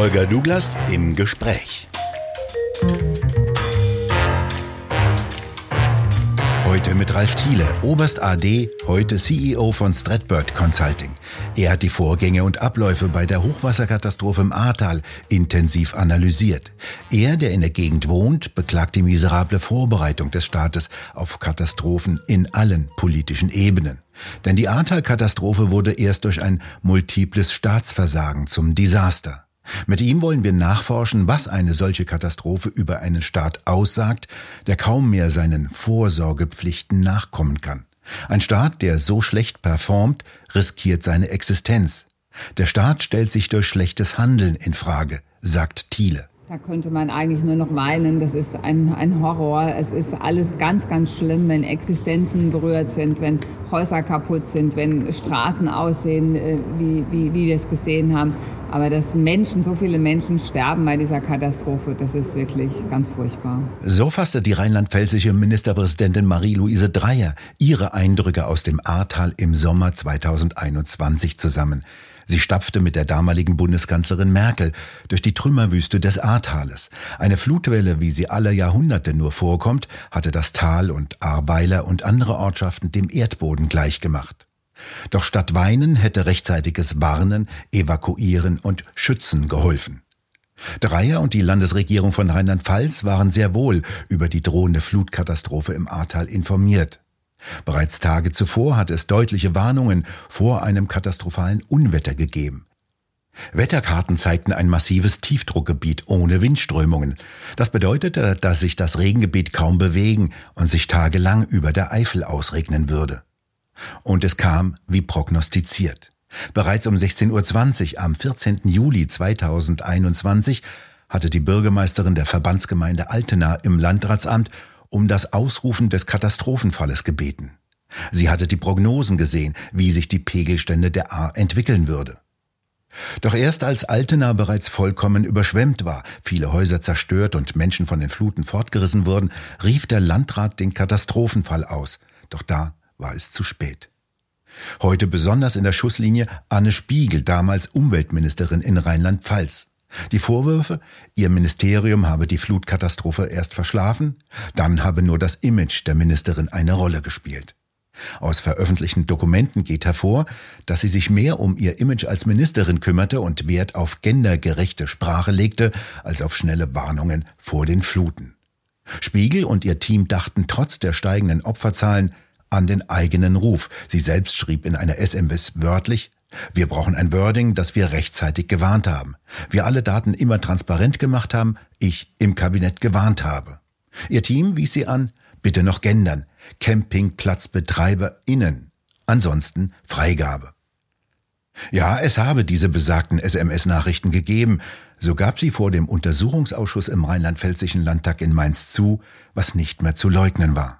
Holger Douglas im Gespräch. Heute mit Ralf Thiele, Oberst AD, heute CEO von Stratbird Consulting. Er hat die Vorgänge und Abläufe bei der Hochwasserkatastrophe im Ahrtal intensiv analysiert. Er, der in der Gegend wohnt, beklagt die miserable Vorbereitung des Staates auf Katastrophen in allen politischen Ebenen. Denn die Ahrtal-Katastrophe wurde erst durch ein multiples Staatsversagen zum Desaster. Mit ihm wollen wir nachforschen, was eine solche Katastrophe über einen Staat aussagt, der kaum mehr seinen Vorsorgepflichten nachkommen kann. Ein Staat, der so schlecht performt, riskiert seine Existenz. Der Staat stellt sich durch schlechtes Handeln in Frage, sagt Thiele. Da könnte man eigentlich nur noch weinen. Das ist ein, ein Horror. Es ist alles ganz, ganz schlimm, wenn Existenzen berührt sind, wenn Häuser kaputt sind, wenn Straßen aussehen, äh, wie, wie, wie wir es gesehen haben. Aber dass Menschen, so viele Menschen sterben bei dieser Katastrophe, das ist wirklich ganz furchtbar. So fasste die rheinland-pfälzische Ministerpräsidentin Marie-Louise Dreyer ihre Eindrücke aus dem Ahrtal im Sommer 2021 zusammen. Sie stapfte mit der damaligen Bundeskanzlerin Merkel durch die Trümmerwüste des Ahrtales. Eine Flutwelle, wie sie alle Jahrhunderte nur vorkommt, hatte das Tal und Ahrweiler und andere Ortschaften dem Erdboden gleichgemacht. Doch statt Weinen hätte rechtzeitiges Warnen, Evakuieren und Schützen geholfen. Dreier und die Landesregierung von Rheinland-Pfalz waren sehr wohl über die drohende Flutkatastrophe im Ahrtal informiert. Bereits Tage zuvor hatte es deutliche Warnungen vor einem katastrophalen Unwetter gegeben. Wetterkarten zeigten ein massives Tiefdruckgebiet ohne Windströmungen. Das bedeutete, dass sich das Regengebiet kaum bewegen und sich tagelang über der Eifel ausregnen würde. Und es kam wie prognostiziert. Bereits um 16.20 Uhr am 14. Juli 2021 hatte die Bürgermeisterin der Verbandsgemeinde Altena im Landratsamt um das Ausrufen des Katastrophenfalles gebeten. Sie hatte die Prognosen gesehen, wie sich die Pegelstände der A entwickeln würde. Doch erst als Altena bereits vollkommen überschwemmt war, viele Häuser zerstört und Menschen von den Fluten fortgerissen wurden, rief der Landrat den Katastrophenfall aus. Doch da war es zu spät. Heute besonders in der Schusslinie Anne Spiegel, damals Umweltministerin in Rheinland-Pfalz. Die Vorwürfe, ihr Ministerium habe die Flutkatastrophe erst verschlafen, dann habe nur das Image der Ministerin eine Rolle gespielt. Aus veröffentlichten Dokumenten geht hervor, dass sie sich mehr um ihr Image als Ministerin kümmerte und Wert auf gendergerechte Sprache legte, als auf schnelle Warnungen vor den Fluten. Spiegel und ihr Team dachten trotz der steigenden Opferzahlen an den eigenen Ruf. Sie selbst schrieb in einer SMS wörtlich, wir brauchen ein Wording, das wir rechtzeitig gewarnt haben. Wir alle Daten immer transparent gemacht haben, ich im Kabinett gewarnt habe. Ihr Team wies sie an, bitte noch gendern, CampingplatzbetreiberInnen. Ansonsten Freigabe. Ja, es habe diese besagten SMS-Nachrichten gegeben. So gab sie vor dem Untersuchungsausschuss im Rheinland-Pfälzischen Landtag in Mainz zu, was nicht mehr zu leugnen war.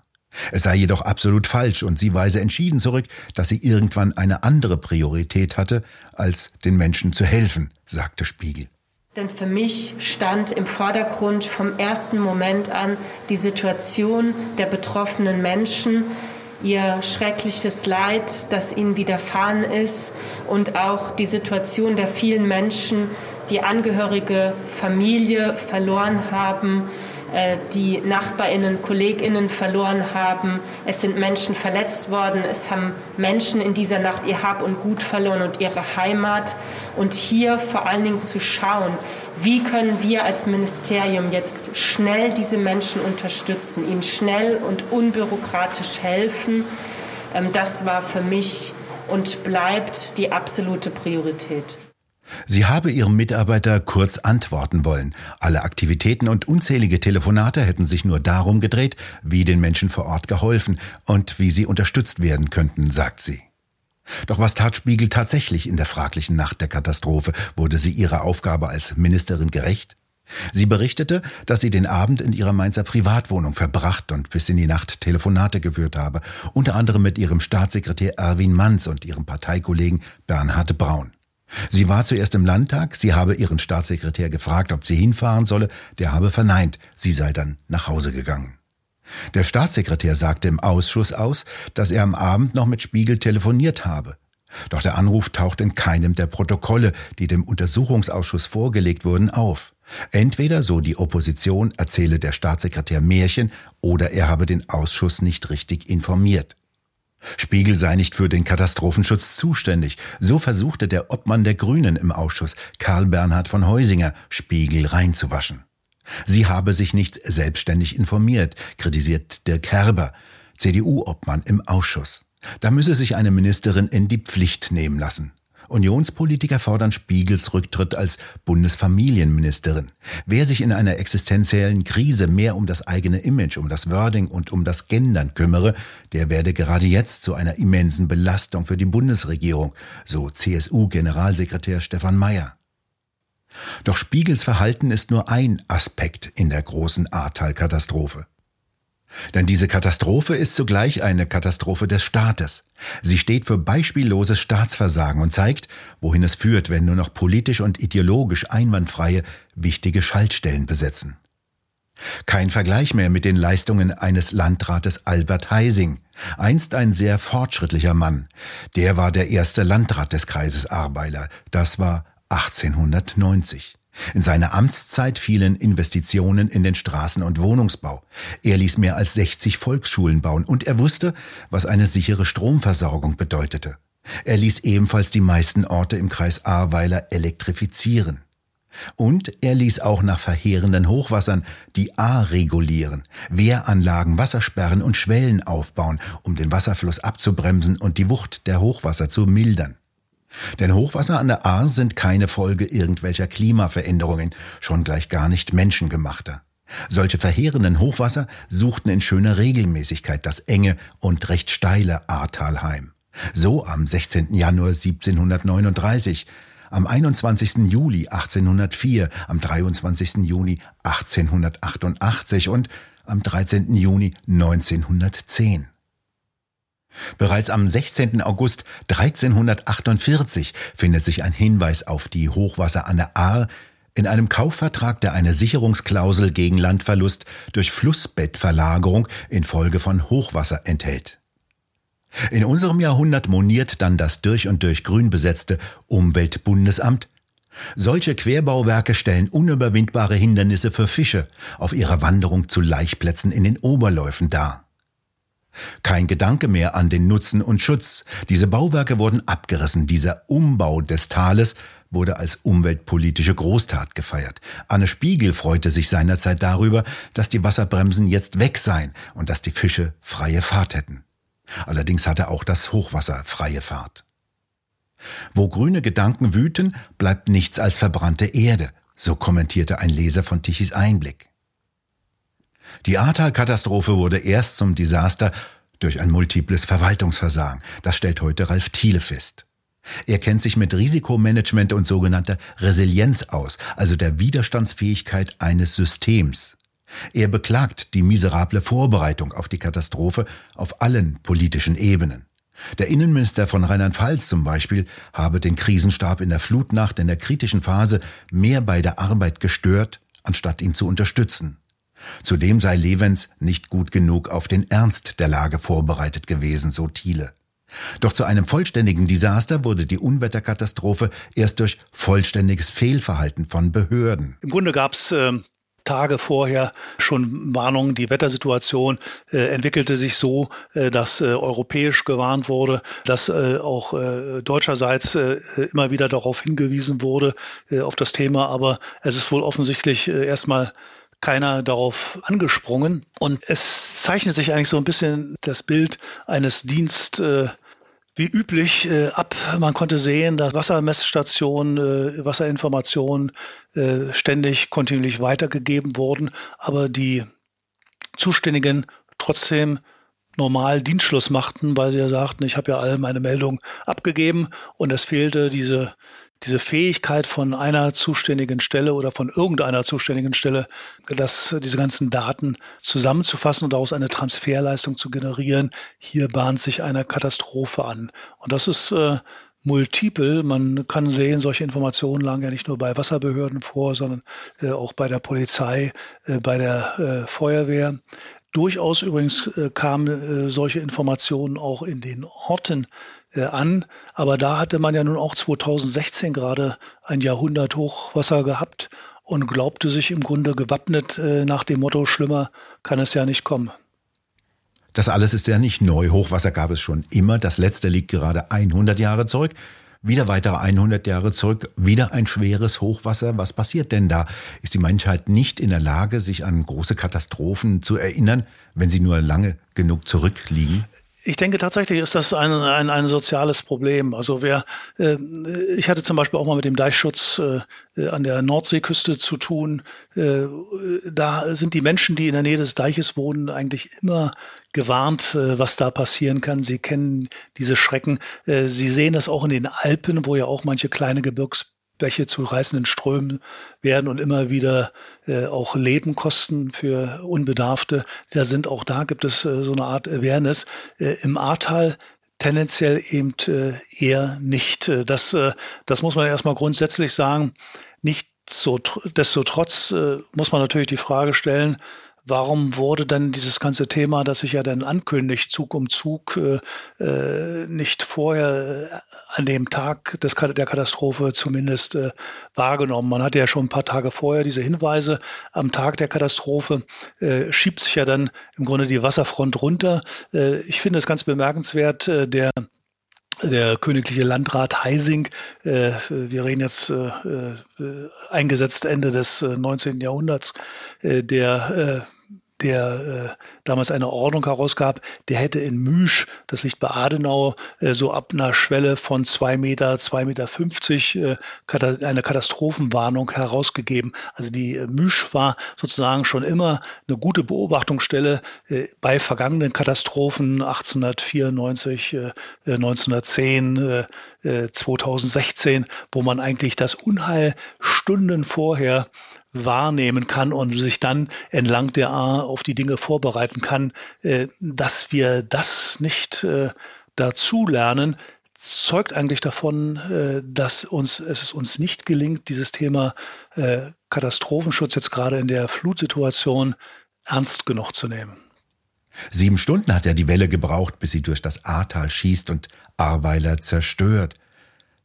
Es sei jedoch absolut falsch und sie weise entschieden zurück, dass sie irgendwann eine andere Priorität hatte, als den Menschen zu helfen, sagte Spiegel. Denn für mich stand im Vordergrund vom ersten Moment an die Situation der betroffenen Menschen, ihr schreckliches Leid, das ihnen widerfahren ist und auch die Situation der vielen Menschen, die Angehörige, Familie verloren haben, die Nachbarinnen, Kolleginnen verloren haben. Es sind Menschen verletzt worden. Es haben Menschen in dieser Nacht ihr Hab und Gut verloren und ihre Heimat. Und hier vor allen Dingen zu schauen, wie können wir als Ministerium jetzt schnell diese Menschen unterstützen, ihnen schnell und unbürokratisch helfen. Ähm, das war für mich und bleibt die absolute Priorität. Sie habe ihrem Mitarbeiter kurz antworten wollen. Alle Aktivitäten und unzählige Telefonate hätten sich nur darum gedreht, wie den Menschen vor Ort geholfen und wie sie unterstützt werden könnten, sagt sie. Doch was tat Spiegel tatsächlich in der fraglichen Nacht der Katastrophe? Wurde sie ihrer Aufgabe als Ministerin gerecht? Sie berichtete, dass sie den Abend in ihrer Mainzer Privatwohnung verbracht und bis in die Nacht Telefonate geführt habe, unter anderem mit ihrem Staatssekretär Erwin Manz und ihrem Parteikollegen Bernhard Braun. Sie war zuerst im Landtag, sie habe ihren Staatssekretär gefragt, ob sie hinfahren solle, der habe verneint, sie sei dann nach Hause gegangen. Der Staatssekretär sagte im Ausschuss aus, dass er am Abend noch mit Spiegel telefoniert habe. Doch der Anruf taucht in keinem der Protokolle, die dem Untersuchungsausschuss vorgelegt wurden, auf. Entweder, so die Opposition, erzähle der Staatssekretär Märchen oder er habe den Ausschuss nicht richtig informiert. Spiegel sei nicht für den Katastrophenschutz zuständig. So versuchte der Obmann der Grünen im Ausschuss, Karl Bernhard von Heusinger, Spiegel reinzuwaschen. Sie habe sich nicht selbstständig informiert, kritisiert Dirk Herber, CDU-Obmann im Ausschuss. Da müsse sich eine Ministerin in die Pflicht nehmen lassen. Unionspolitiker fordern Spiegels Rücktritt als Bundesfamilienministerin. Wer sich in einer existenziellen Krise mehr um das eigene Image, um das Wording und um das Gendern kümmere, der werde gerade jetzt zu einer immensen Belastung für die Bundesregierung, so CSU-Generalsekretär Stefan Mayer. Doch Spiegels Verhalten ist nur ein Aspekt in der großen Ahrtal-Katastrophe. Denn diese Katastrophe ist zugleich eine Katastrophe des Staates. Sie steht für beispielloses Staatsversagen und zeigt, wohin es führt, wenn nur noch politisch und ideologisch einwandfreie, wichtige Schaltstellen besetzen. Kein Vergleich mehr mit den Leistungen eines Landrates Albert Heising, einst ein sehr fortschrittlicher Mann. Der war der erste Landrat des Kreises Arbeiler. Das war 1890. In seiner Amtszeit fielen Investitionen in den Straßen- und Wohnungsbau. Er ließ mehr als 60 Volksschulen bauen und er wusste, was eine sichere Stromversorgung bedeutete. Er ließ ebenfalls die meisten Orte im Kreis Ahrweiler elektrifizieren. Und er ließ auch nach verheerenden Hochwassern die Ahr regulieren, Wehranlagen, Wassersperren und Schwellen aufbauen, um den Wasserfluss abzubremsen und die Wucht der Hochwasser zu mildern. Denn Hochwasser an der Ahr sind keine Folge irgendwelcher Klimaveränderungen, schon gleich gar nicht menschengemachter. Solche verheerenden Hochwasser suchten in schöner Regelmäßigkeit das enge und recht steile Ahrtal heim. So am 16. Januar 1739, am 21. Juli 1804, am 23. Juni 1888 und am 13. Juni 1910. Bereits am 16. August 1348 findet sich ein Hinweis auf die Hochwasser an der Ahr in einem Kaufvertrag, der eine Sicherungsklausel gegen Landverlust durch Flussbettverlagerung infolge von Hochwasser enthält. In unserem Jahrhundert moniert dann das durch und durch grün besetzte Umweltbundesamt, solche Querbauwerke stellen unüberwindbare Hindernisse für Fische auf ihrer Wanderung zu Laichplätzen in den Oberläufen dar. Kein Gedanke mehr an den Nutzen und Schutz. Diese Bauwerke wurden abgerissen. Dieser Umbau des Tales wurde als umweltpolitische Großtat gefeiert. Anne Spiegel freute sich seinerzeit darüber, dass die Wasserbremsen jetzt weg seien und dass die Fische freie Fahrt hätten. Allerdings hatte auch das Hochwasser freie Fahrt. Wo grüne Gedanken wüten, bleibt nichts als verbrannte Erde, so kommentierte ein Leser von Tichys Einblick. Die Ahrtal-Katastrophe wurde erst zum Desaster durch ein multiples Verwaltungsversagen. Das stellt heute Ralf Thiele fest. Er kennt sich mit Risikomanagement und sogenannter Resilienz aus, also der Widerstandsfähigkeit eines Systems. Er beklagt die miserable Vorbereitung auf die Katastrophe auf allen politischen Ebenen. Der Innenminister von Rheinland-Pfalz zum Beispiel habe den Krisenstab in der Flutnacht in der kritischen Phase mehr bei der Arbeit gestört, anstatt ihn zu unterstützen. Zudem sei Levens nicht gut genug auf den Ernst der Lage vorbereitet gewesen, so Thiele. Doch zu einem vollständigen Desaster wurde die Unwetterkatastrophe erst durch vollständiges Fehlverhalten von Behörden. Im Grunde gab es äh, Tage vorher schon Warnungen. Die Wettersituation äh, entwickelte sich so, äh, dass äh, europäisch gewarnt wurde, dass äh, auch äh, deutscherseits immer wieder darauf hingewiesen wurde, auf das Thema. Aber es ist wohl offensichtlich erstmal keiner darauf angesprungen. Und es zeichnet sich eigentlich so ein bisschen das Bild eines Dienst, äh, wie üblich äh, ab. Man konnte sehen, dass Wassermessstationen, äh, Wasserinformationen äh, ständig kontinuierlich weitergegeben wurden, aber die Zuständigen trotzdem normal Dienstschluss machten, weil sie ja sagten, ich habe ja all meine Meldungen abgegeben und es fehlte diese diese Fähigkeit von einer zuständigen Stelle oder von irgendeiner zuständigen Stelle, dass diese ganzen Daten zusammenzufassen und daraus eine Transferleistung zu generieren, hier bahnt sich eine Katastrophe an. Und das ist äh, multiple. Man kann sehen, solche Informationen lagen ja nicht nur bei Wasserbehörden vor, sondern äh, auch bei der Polizei, äh, bei der äh, Feuerwehr. Durchaus übrigens äh, kamen äh, solche Informationen auch in den Orten äh, an. Aber da hatte man ja nun auch 2016 gerade ein Jahrhundert Hochwasser gehabt und glaubte sich im Grunde gewappnet äh, nach dem Motto, schlimmer kann es ja nicht kommen. Das alles ist ja nicht neu. Hochwasser gab es schon immer. Das letzte liegt gerade 100 Jahre zurück. Wieder weitere 100 Jahre zurück, wieder ein schweres Hochwasser. Was passiert denn da? Ist die Menschheit nicht in der Lage, sich an große Katastrophen zu erinnern, wenn sie nur lange genug zurückliegen? Ich denke tatsächlich ist das ein, ein, ein soziales Problem. Also wer, äh, ich hatte zum Beispiel auch mal mit dem Deichschutz äh, an der Nordseeküste zu tun. Äh, da sind die Menschen, die in der Nähe des Deiches wohnen, eigentlich immer gewarnt, äh, was da passieren kann. Sie kennen diese Schrecken. Äh, sie sehen das auch in den Alpen, wo ja auch manche kleine Gebirgs Bäche zu reißenden Strömen werden und immer wieder äh, auch Leben kosten für Unbedarfte. Da sind auch da gibt es äh, so eine Art Awareness. Äh, Im Ahrtal tendenziell eben äh, eher nicht. Äh, das, äh, das muss man erstmal grundsätzlich sagen. Nicht so, desto trotz äh, muss man natürlich die Frage stellen, warum wurde denn dieses ganze Thema, das sich ja dann ankündigt, Zug um Zug, äh, äh nicht vorher äh, an dem Tag des, der Katastrophe zumindest äh, wahrgenommen? Man hatte ja schon ein paar Tage vorher diese Hinweise. Am Tag der Katastrophe äh, schiebt sich ja dann im Grunde die Wasserfront runter. Äh, ich finde es ganz bemerkenswert, der der königliche Landrat Heising, äh, wir reden jetzt äh, äh, eingesetzt Ende des äh, 19. Jahrhunderts, der der äh, damals eine Ordnung herausgab, der hätte in Müsch, das liegt bei Adenau, äh, so ab einer Schwelle von zwei Meter, zwei Meter fünfzig äh, eine Katastrophenwarnung herausgegeben. Also die äh, Müsch war sozusagen schon immer eine gute Beobachtungsstelle äh, bei vergangenen Katastrophen 1894, äh, 1910, äh, 2016, äh, wo man eigentlich das Unheil Stunden vorher wahrnehmen kann und sich dann entlang der A auf die Dinge vorbereiten kann, äh, dass wir das nicht äh, dazu lernen, zeugt eigentlich davon, äh, dass uns es uns nicht gelingt, dieses Thema Katastrophenschutz jetzt gerade in der Flutsituation ernst genug zu nehmen. Sieben Stunden hat ja die Welle gebraucht, bis sie durch das Ahrtal schießt und Ahrweiler zerstört.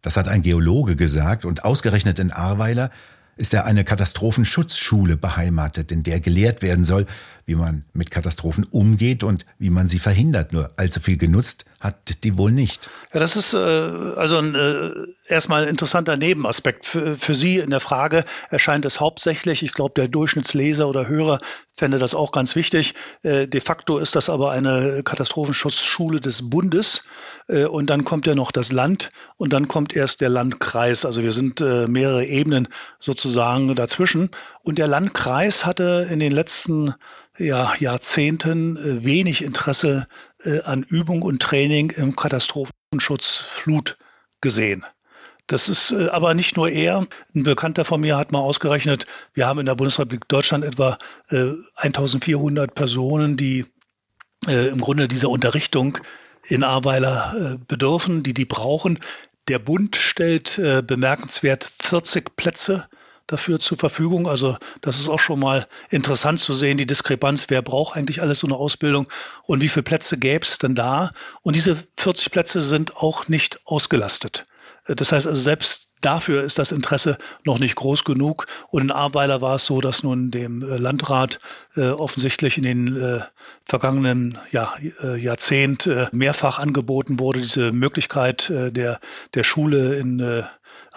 Das hat ein Geologe gesagt und ausgerechnet in Ahrweiler ist er eine Katastrophenschutzschule beheimatet, in der gelehrt werden soll, wie man mit Katastrophen umgeht und wie man sie verhindert. Nur allzu viel genutzt hat die wohl nicht. Ja, das ist äh, also ein äh, erstmal interessanter Nebenaspekt. Für, für Sie in der Frage erscheint es hauptsächlich, ich glaube, der Durchschnittsleser oder Hörer fände das auch ganz wichtig. Äh, de facto ist das aber eine Katastrophenschutzschule des Bundes. Äh, und dann kommt ja noch das Land und dann kommt erst der Landkreis. Also wir sind äh, mehrere Ebenen sozusagen dazwischen. Und der Landkreis hatte in den letzten ja, Jahrzehnten äh, wenig Interesse äh, an Übung und Training im Katastrophenschutz Flut gesehen. Das ist äh, aber nicht nur er. Ein Bekannter von mir hat mal ausgerechnet, wir haben in der Bundesrepublik Deutschland etwa 1400 Personen, die im Grunde dieser Unterrichtung in Ahrweiler bedürfen, die die brauchen. Der Bund stellt bemerkenswert 40 Plätze dafür zur Verfügung. Also das ist auch schon mal interessant zu sehen, die Diskrepanz, wer braucht eigentlich alles so eine Ausbildung und wie viele Plätze gäbe es denn da. Und diese 40 Plätze sind auch nicht ausgelastet. Das heißt also, selbst dafür ist das Interesse noch nicht groß genug. Und in Ahrweiler war es so, dass nun dem äh, Landrat äh, offensichtlich in den äh, vergangenen ja, äh, Jahrzehnt äh, mehrfach angeboten wurde, diese Möglichkeit äh, der, der Schule in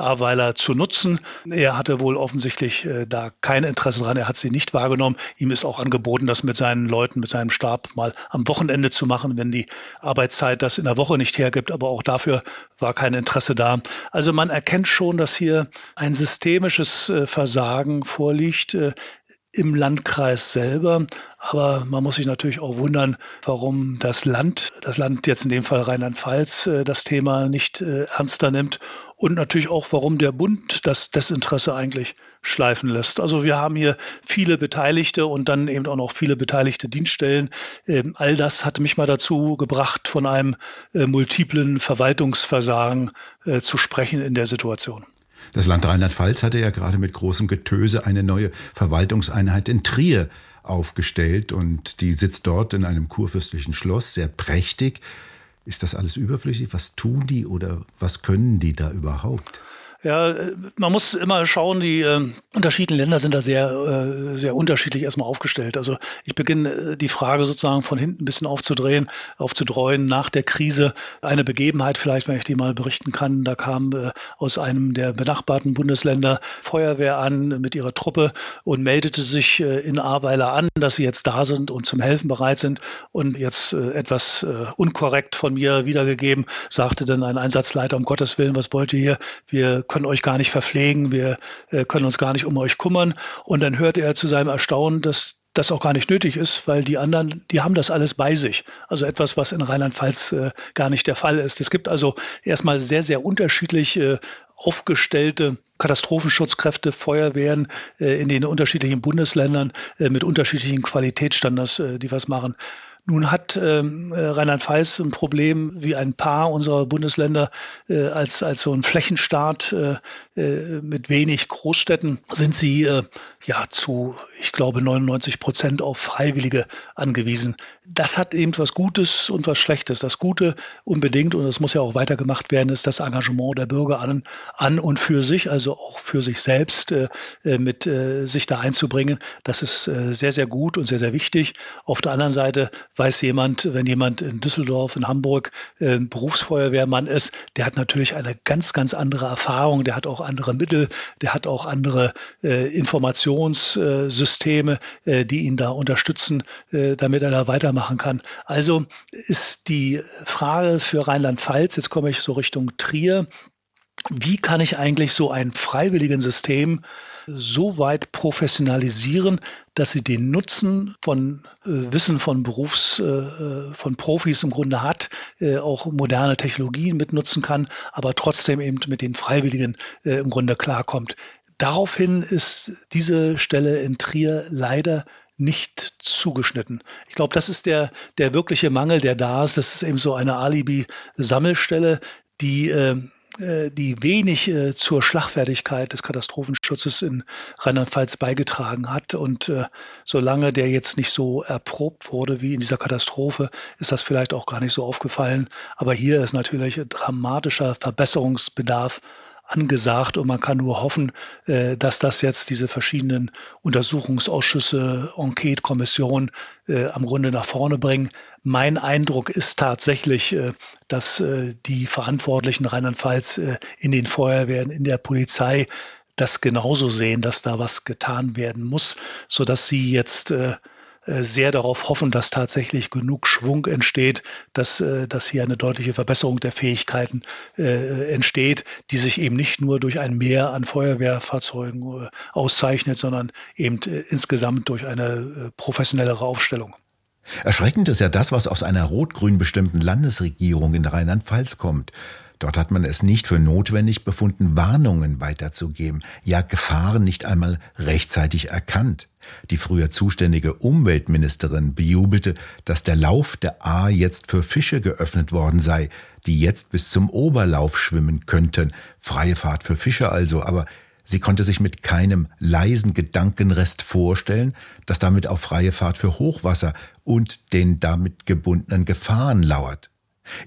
Ahrweiler zu nutzen. Er hatte wohl offensichtlich äh, da kein Interesse dran. Er hat sie nicht wahrgenommen. Ihm ist auch angeboten, das mit seinen Leuten, mit seinem Stab mal am Wochenende zu machen, wenn die Arbeitszeit das in der Woche nicht hergibt. Aber auch dafür war kein Interesse da. Also man erkennt schon, dass hier ein systemisches äh, Versagen vorliegt äh, im Landkreis selber. Aber man muss sich natürlich auch wundern, warum das Land, das Land jetzt in dem Fall Rheinland-Pfalz, äh, das Thema nicht äh, ernster nimmt und natürlich auch, warum der Bund das Desinteresse eigentlich schleifen lässt. Also wir haben hier viele Beteiligte und dann eben auch noch viele beteiligte Dienststellen. Ähm, all das hat mich mal dazu gebracht, von einem äh, multiplen Verwaltungsversagen zu sprechen in der Situation. Das Land Rheinland-Pfalz hatte ja gerade mit großem Getöse eine neue Verwaltungseinheit in Trier aufgestellt und die sitzt dort in einem kurfürstlichen Schloss, sehr prächtig. Ist das alles überflüssig? Was tun die oder was können die da überhaupt? Ja, äh, man muss immer schauen, die äh, unterschiedlichen Länder sind da sehr, äh, sehr unterschiedlich erstmal aufgestellt. Also ich beginne äh, die Frage sozusagen von hinten ein bisschen aufzudrehen, aufzudreuen nach der Krise. Eine Begebenheit vielleicht, wenn ich die mal berichten kann, da kam äh, aus einem der benachbarten Bundesländer Feuerwehr an mit ihrer Truppe und meldete sich äh, in Ahrweiler an, dass sie jetzt da sind und zum Helfen bereit sind. Und jetzt äh, etwas äh, unkorrekt von mir wiedergegeben, sagte dann ein Einsatzleiter, um Gottes Willen, was wollt ihr hier? Wir können euch gar nicht verpflegen, wir äh, können uns gar nicht um euch kümmern. Und dann hörte er zu seinem Erstaunen, dass das auch gar nicht nötig ist, weil die anderen, die haben das alles bei sich. Also etwas, was in Rheinland-Pfalz äh, gar nicht der Fall ist. Es gibt also erstmal sehr, sehr unterschiedlich äh, aufgestellte Katastrophenschutzkräfte, Feuerwehren äh, in den unterschiedlichen Bundesländern äh, mit unterschiedlichen Qualitätsstandards, äh, die was machen. Nun hat ähm, äh, Rheinland-Pfalz ein Problem wie ein paar unserer Bundesländer äh, als, als so ein Flächenstaat äh, äh, mit wenig Großstädten sind sie äh, ja zu, ich glaube, 99 Prozent auf Freiwillige angewiesen. Das hat eben was Gutes und was Schlechtes. Das Gute unbedingt, und das muss ja auch weitergemacht werden, ist das Engagement der Bürger an, an und für sich, also auch für sich selbst äh, mit sich da einzubringen. Das ist sehr, sehr gut und sehr, sehr wichtig. Auf der anderen Seite weiß jemand, wenn jemand in Düsseldorf, in Hamburg äh, Berufsfeuerwehrmann ist, der hat natürlich eine ganz, ganz andere Erfahrung, der hat auch andere Mittel, der hat auch andere äh, Informationssysteme, äh, die ihn da unterstützen, äh, damit er da weitermachen kann. Also ist die Frage für Rheinland-Pfalz, jetzt komme ich so Richtung Trier, wie kann ich eigentlich so ein freiwilligen System so weit professionalisieren, dass sie den Nutzen von äh, Wissen von Berufs, äh, von Profis im Grunde hat, äh, auch moderne Technologien mitnutzen kann, aber trotzdem eben mit den Freiwilligen äh, im Grunde klarkommt. Daraufhin ist diese Stelle in Trier leider nicht zugeschnitten. Ich glaube, das ist der, der wirkliche Mangel, der da ist. Das ist eben so eine Alibi-Sammelstelle, die äh, äh, die wenig äh, zur Schlagfertigkeit des Katastrophenschutzes in Rheinland-Pfalz beigetragen hat. Und äh, solange der jetzt nicht so erprobt wurde wie in dieser Katastrophe, ist das vielleicht auch gar nicht so aufgefallen. Aber hier ist natürlich dramatischer Verbesserungsbedarf angesagt und man kann nur hoffen, äh, dass das jetzt diese verschiedenen Untersuchungsausschüsse, Enquete-Kommissionen äh, am Grunde nach vorne bringen. Mein Eindruck ist tatsächlich, äh, dass die Verantwortlichen Rheinland-Pfalz in den Feuerwehren, in der Polizei das genauso sehen, dass da was getan werden muss, so dass sie jetzt äh, sehr darauf hoffen, dass tatsächlich genug Schwung entsteht, dass, äh, dass hier eine deutliche Verbesserung der Fähigkeiten äh, entsteht, die sich eben nicht nur durch ein Mehr an Feuerwehrfahrzeugen auszeichnet, sondern eben insgesamt durch eine professionellere Aufstellung. Erschreckend ist ja das, was aus einer rot-grün bestimmten Landesregierung in Rheinland-Pfalz kommt. Dort hat man es nicht für notwendig befunden, Warnungen weiterzugeben, ja Gefahren nicht einmal rechtzeitig erkannt. Die früher zuständige Umweltministerin bejubelte, dass der Lauf der A jetzt für Fische geöffnet worden sei, die jetzt bis zum Oberlauf schwimmen könnten. Freie Fahrt für Fische also, aber sie konnte sich mit keinem leisen Gedankenrest vorstellen, dass damit auch freie Fahrt für Hochwasser und den damit gebundenen Gefahren lauert.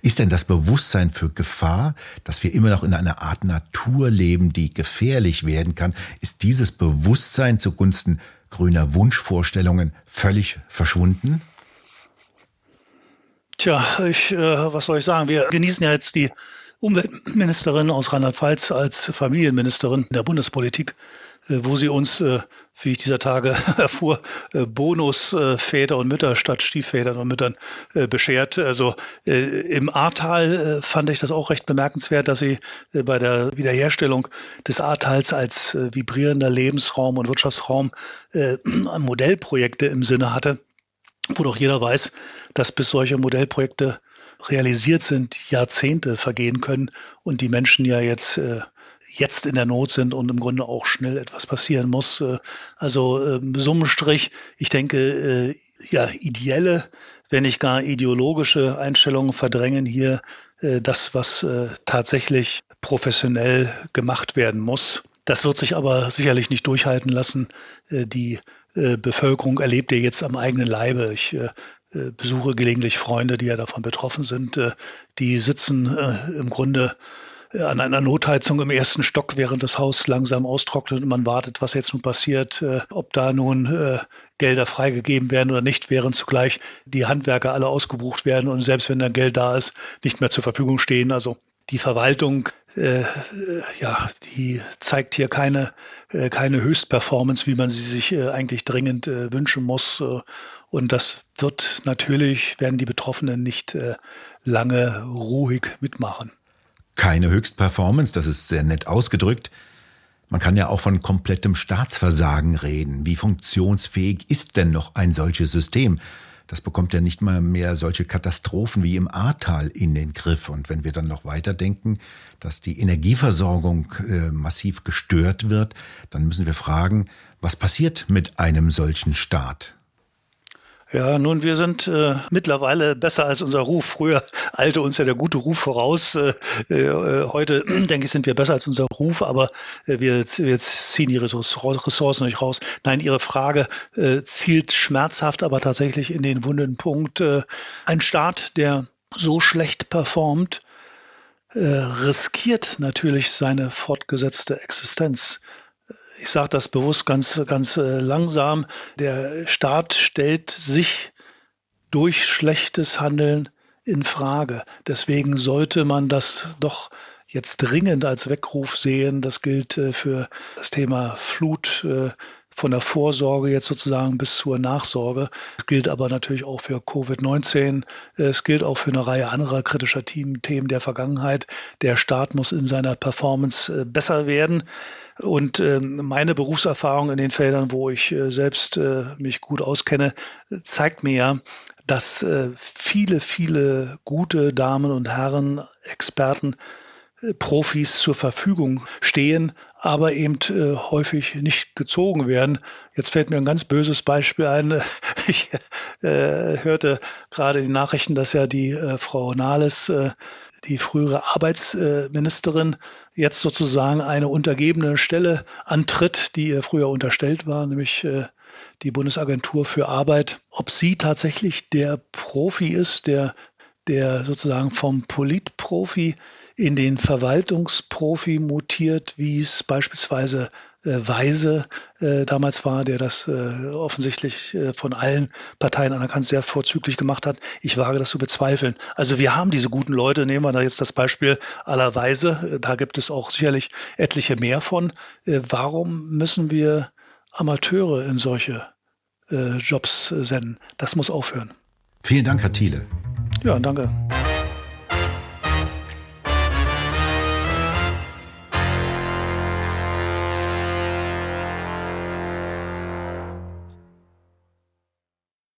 Ist denn das Bewusstsein für Gefahr, dass wir immer noch in einer Art Natur leben, die gefährlich werden kann, ist dieses Bewusstsein zugunsten grüner Wunschvorstellungen völlig verschwunden? Tja, ich, äh, was soll ich sagen? Wir genießen ja jetzt die Umweltministerin aus Rheinland-Pfalz als Familienministerin der Bundespolitik. Äh, wo sie uns, äh, wie ich dieser Tage erfuhr, äh, Bonusväter und Mütter statt Stiefvätern und Müttern beschert. Also im Ahrtal fand ich das auch recht bemerkenswert, dass sie bei der Wiederherstellung des Ahrtals als vibrierender Lebensraum und Wirtschaftsraum Modellprojekte im Sinne hatte, wo doch jeder weiß, dass bis solche Modellprojekte realisiert sind, Jahrzehnte vergehen können und die Menschen ja jetzt jetzt in der Not sind und im Grunde auch schnell etwas passieren muss. Äh, also ähm, Summenstrich, ich denke, äh, ja, ideelle, wenn nicht gar ideologische Einstellungen verdrängen hier das, was tatsächlich professionell gemacht werden muss. Das wird sich aber sicherlich nicht durchhalten lassen. Die Bevölkerung erlebt ja jetzt am eigenen Leibe. Ich besuche gelegentlich Freunde, die ja davon betroffen sind. Die sitzen im Grunde an einer Notheizung im ersten Stock, während das Haus langsam austrocknet und man wartet, was jetzt nun passiert, äh, ob da nun äh, Gelder freigegeben werden oder nicht, während zugleich die Handwerker alle ausgebucht werden und selbst wenn dann Geld da ist, nicht mehr zur Verfügung stehen. Also die Verwaltung, äh, ja, die zeigt hier keine, äh, keine Höchstperformance, wie man sie sich äh, eigentlich dringend äh, wünschen muss. Und das wird natürlich, werden die Betroffenen nicht äh, lange ruhig mitmachen keine Höchstperformance, das ist sehr nett ausgedrückt. Man kann ja auch von komplettem Staatsversagen reden. Wie funktionsfähig ist denn noch ein solches System? Das bekommt ja nicht mal mehr solche Katastrophen wie im Ahrtal in den Griff. Und wenn wir dann noch weiterdenken, dass die Energieversorgung äh, massiv gestört wird, dann müssen wir fragen, was passiert mit einem solchen Staat? Ja, nun, wir sind äh, mittlerweile besser als unser Ruf. Früher eilte uns ja der gute Ruf voraus. Äh, äh, heute, denke ich, sind wir besser als unser Ruf, aber äh, wir, wir ziehen die Ressourcen nicht raus. Nein, Ihre Frage äh, zielt schmerzhaft, aber tatsächlich in den wunden Punkt. Äh, ein Staat, der so schlecht performt, äh, riskiert natürlich seine fortgesetzte Existenz ich sage das bewusst ganz, ganz äh, langsam, der Staat stellt sich durch schlechtes Handeln in Frage. Deswegen sollte man das doch jetzt dringend als Weckruf sehen. Das gilt äh, für das Thema Flut, äh, von der Vorsorge jetzt sozusagen bis zur Nachsorge. Es gilt aber natürlich auch für Covid-19. Es gilt auch für eine Reihe anderer kritischer Themen der Vergangenheit. Der Staat muss in seiner Performance besser werden. Und äh, meine Berufserfahrung in den Feldern, wo ich äh, selbst äh, mich gut auskenne, zeigt mir ja, dass äh, viele, viele gute Damen und Herren, Experten, äh, Profis zur Verfügung stehen, aber eben äh, häufig nicht gezogen werden. Jetzt fällt mir ein ganz böses Beispiel ein. Ich äh, hörte gerade die Nachrichten, dass ja die äh, Frau Nahles äh, die frühere Arbeitsministerin jetzt sozusagen eine untergebene Stelle antritt, die ihr früher unterstellt war, nämlich äh, die Bundesagentur für Arbeit. Ob sie tatsächlich der Profi ist, der, der sozusagen vom Politprofi in den Verwaltungsprofi mutiert, wie es beispielsweise äh, Weise äh, damals war, der das äh, offensichtlich äh, von allen Parteien anerkannt sehr vorzüglich gemacht hat. Ich wage das zu bezweifeln. Also wir haben diese guten Leute, nehmen wir da jetzt das Beispiel aller Weise, äh, da gibt es auch sicherlich etliche mehr von. Äh, warum müssen wir Amateure in solche äh, Jobs senden? Das muss aufhören. Vielen Dank, Herr Thiele. Ja, danke.